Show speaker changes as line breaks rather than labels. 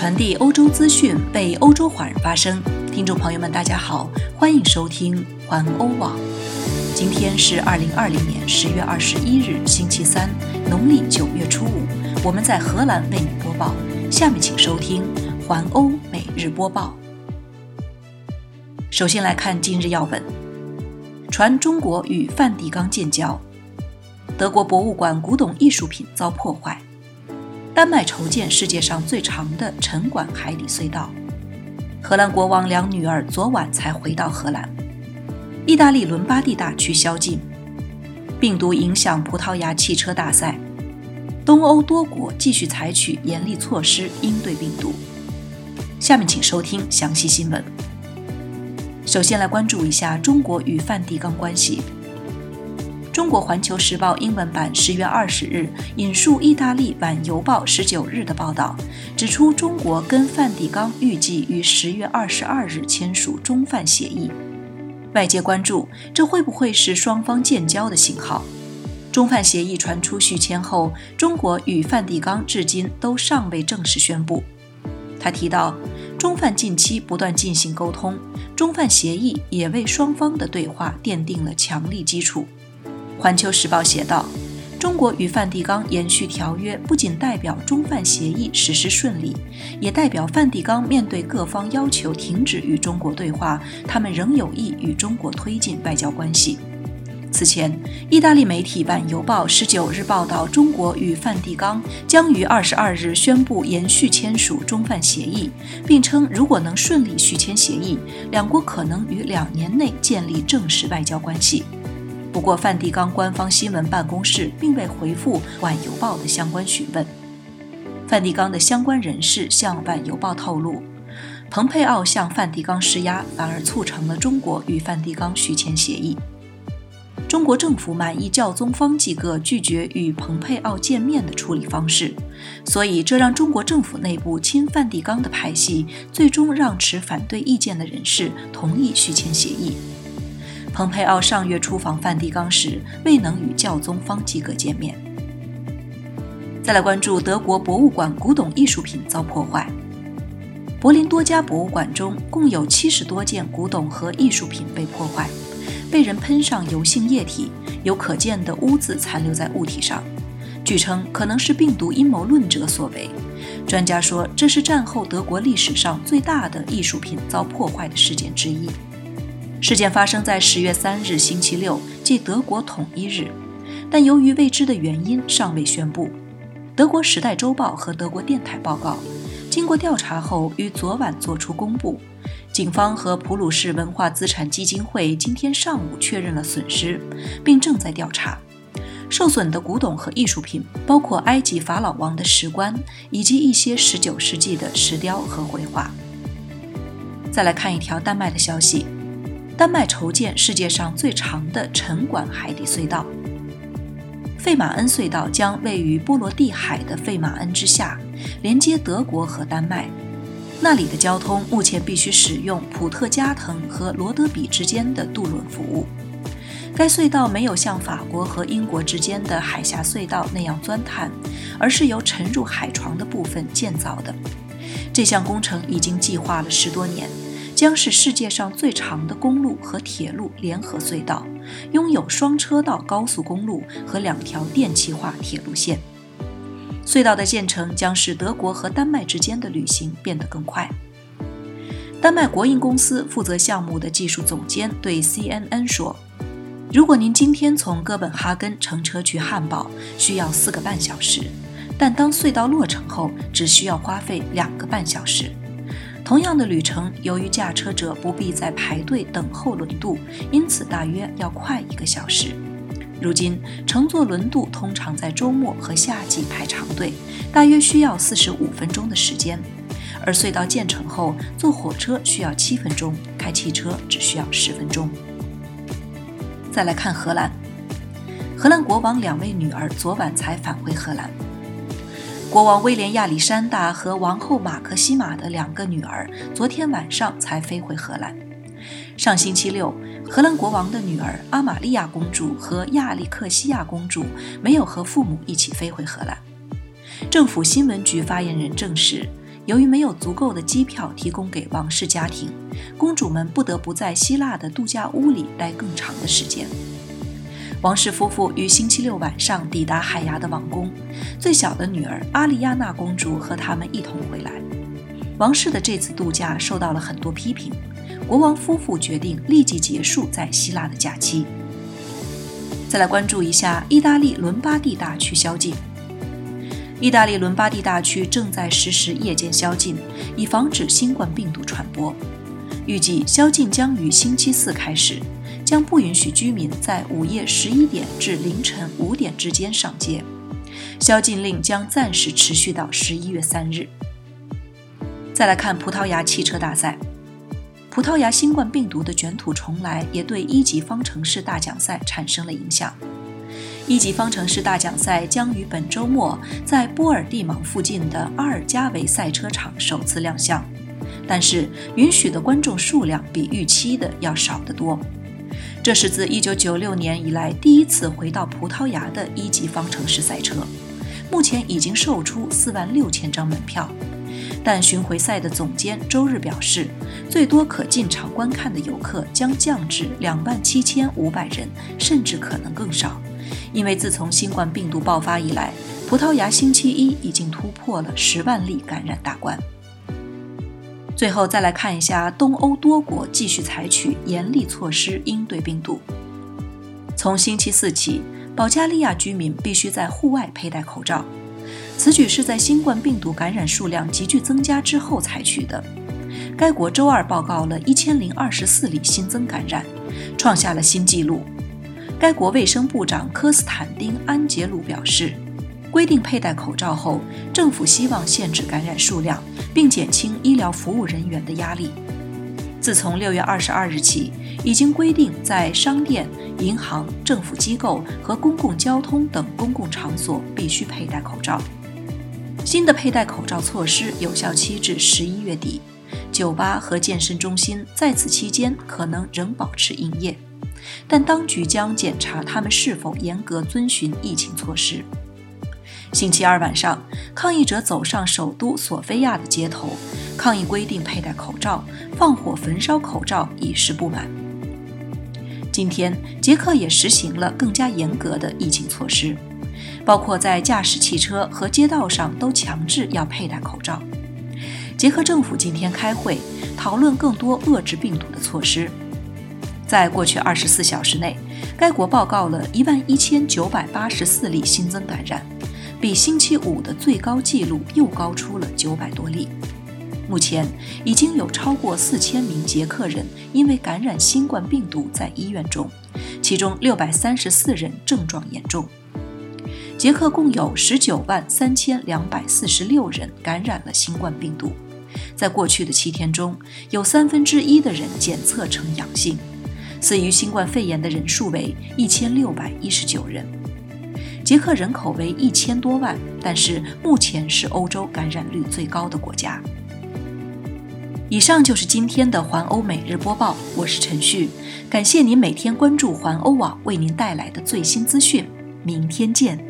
传递欧洲资讯，为欧洲华人发声。听众朋友们，大家好，欢迎收听环欧网。今天是二零二零年十月二十一日，星期三，农历九月初五。我们在荷兰为你播报。下面请收听环欧每日播报。首先来看今日要闻：传中国与梵蒂冈建交；德国博物馆古董艺术品遭破坏。丹麦筹建世界上最长的沉管海底隧道。荷兰国王两女儿昨晚才回到荷兰。意大利伦巴第大区宵禁。病毒影响葡萄牙汽车大赛。东欧多国继续采取严厉措施应对病毒。下面请收听详细新闻。首先来关注一下中国与梵蒂冈关系。中国环球时报英文版十月二十日引述意大利晚邮报十九日的报道，指出中国跟梵蒂冈预计于十月二十二日签署中梵协议。外界关注这会不会是双方建交的信号？中梵协议传出续签后，中国与梵蒂冈至今都尚未正式宣布。他提到，中梵近期不断进行沟通，中梵协议也为双方的对话奠定了强力基础。环球时报写道：“中国与梵蒂冈延续条约，不仅代表中梵协议实施顺利，也代表梵蒂冈面对各方要求停止与中国对话，他们仍有意与中国推进外交关系。”此前，意大利媒体《晚邮报》十九日报道，中国与梵蒂冈将于二十二日宣布延续签署中梵协议，并称如果能顺利续签协议，两国可能于两年内建立正式外交关系。不过，梵蒂冈官方新闻办公室并未回复《晚邮报》的相关询问。梵蒂冈的相关人士向《晚邮报》透露，蓬佩奥向梵蒂冈施压，反而促成了中国与梵蒂冈续签协议。中国政府满意教宗方济各拒绝与蓬佩奥见面的处理方式，所以这让中国政府内部亲梵蒂冈的派系最终让持反对意见的人士同意续签协议。蓬佩奥上月出访梵蒂冈时，未能与教宗方济各见面。再来关注德国博物馆古董艺术品遭破坏。柏林多家博物馆中共有七十多件古董和艺术品被破坏，被人喷上油性液体，有可见的污渍残留在物体上。据称可能是病毒阴谋论者所为。专家说，这是战后德国历史上最大的艺术品遭破坏的事件之一。事件发生在十月三日星期六，即德国统一日，但由于未知的原因尚未宣布。德国《时代周报》和德国电台报告，经过调查后于昨晚作出公布。警方和普鲁士文化资产基金会今天上午确认了损失，并正在调查。受损的古董和艺术品包括埃及法老王的石棺以及一些十九世纪的石雕和绘画。再来看一条丹麦的消息。丹麦筹建世界上最长的沉管海底隧道——费马恩隧道，将位于波罗的海的费马恩之下，连接德国和丹麦。那里的交通目前必须使用普特加滕和罗德比之间的渡轮服务。该隧道没有像法国和英国之间的海峡隧道那样钻探，而是由沉入海床的部分建造的。这项工程已经计划了十多年。将是世界上最长的公路和铁路联合隧道，拥有双车道高速公路和两条电气化铁路线。隧道的建成将使德国和丹麦之间的旅行变得更快。丹麦国营公司负责项目的技术总监对 CNN 说：“如果您今天从哥本哈根乘车去汉堡，需要四个半小时，但当隧道落成后，只需要花费两个半小时。”同样的旅程，由于驾车者不必在排队等候轮渡，因此大约要快一个小时。如今乘坐轮渡通常在周末和夏季排长队，大约需要四十五分钟的时间；而隧道建成后，坐火车需要七分钟，开汽车只需要十分钟。再来看荷兰，荷兰国王两位女儿昨晚才返回荷兰。国王威廉亚历山大和王后马克西玛的两个女儿昨天晚上才飞回荷兰。上星期六，荷兰国王的女儿阿玛利亚公主和亚历克西亚公主没有和父母一起飞回荷兰。政府新闻局发言人证实，由于没有足够的机票提供给王室家庭，公主们不得不在希腊的度假屋里待更长的时间。王室夫妇于星期六晚上抵达海牙的王宫，最小的女儿阿丽亚娜公主和他们一同回来。王室的这次度假受到了很多批评，国王夫妇决定立即结束在希腊的假期。再来关注一下意大利伦巴第大区宵禁。意大利伦巴第大区正在实施夜间宵禁，以防止新冠病毒传播。预计宵禁将于星期四开始，将不允许居民在午夜十一点至凌晨五点之间上街。宵禁令将暂时持续到十一月三日。再来看葡萄牙汽车大赛，葡萄牙新冠病毒的卷土重来也对一级方程式大奖赛产生了影响。一级方程式大奖赛将于本周末在波尔蒂芒附近的阿尔加维赛车场首次亮相，但是允许的观众数量比预期的要少得多。这是自1996年以来第一次回到葡萄牙的一级方程式赛车，目前已经售出4万6千张门票，但巡回赛的总监周日表示，最多可进场观看的游客将降至2万7千500人，甚至可能更少。因为自从新冠病毒爆发以来，葡萄牙星期一已经突破了十万例感染大关。最后再来看一下，东欧多国继续采取严厉措施应对病毒。从星期四起，保加利亚居民必须在户外佩戴口罩。此举是在新冠病毒感染数量急剧增加之后采取的。该国周二报告了一千零二十四例新增感染，创下了新纪录。该国卫生部长科斯坦丁·安杰鲁表示，规定佩戴口罩后，政府希望限制感染数量，并减轻医疗服务人员的压力。自从六月二十二日起，已经规定在商店、银行、政府机构和公共交通等公共场所必须佩戴口罩。新的佩戴口罩措施有效期至十一月底。酒吧和健身中心在此期间可能仍保持营业。但当局将检查他们是否严格遵循疫情措施。星期二晚上，抗议者走上首都索菲亚的街头，抗议规定佩戴口罩、放火焚烧口罩以示不满。今天，捷克也实行了更加严格的疫情措施，包括在驾驶汽车和街道上都强制要佩戴口罩。捷克政府今天开会讨论更多遏制病毒的措施。在过去二十四小时内，该国报告了一万一千九百八十四例新增感染，比星期五的最高纪录又高出了九百多例。目前已经有超过四千名捷克人因为感染新冠病毒在医院中，其中六百三十四人症状严重。捷克共有十九万三千两百四十六人感染了新冠病毒，在过去的七天中，有三分之一的人检测呈阳性。死于新冠肺炎的人数为一千六百一十九人。捷克人口为一千多万，但是目前是欧洲感染率最高的国家。以上就是今天的环欧每日播报，我是陈旭，感谢您每天关注环欧网为您带来的最新资讯，明天见。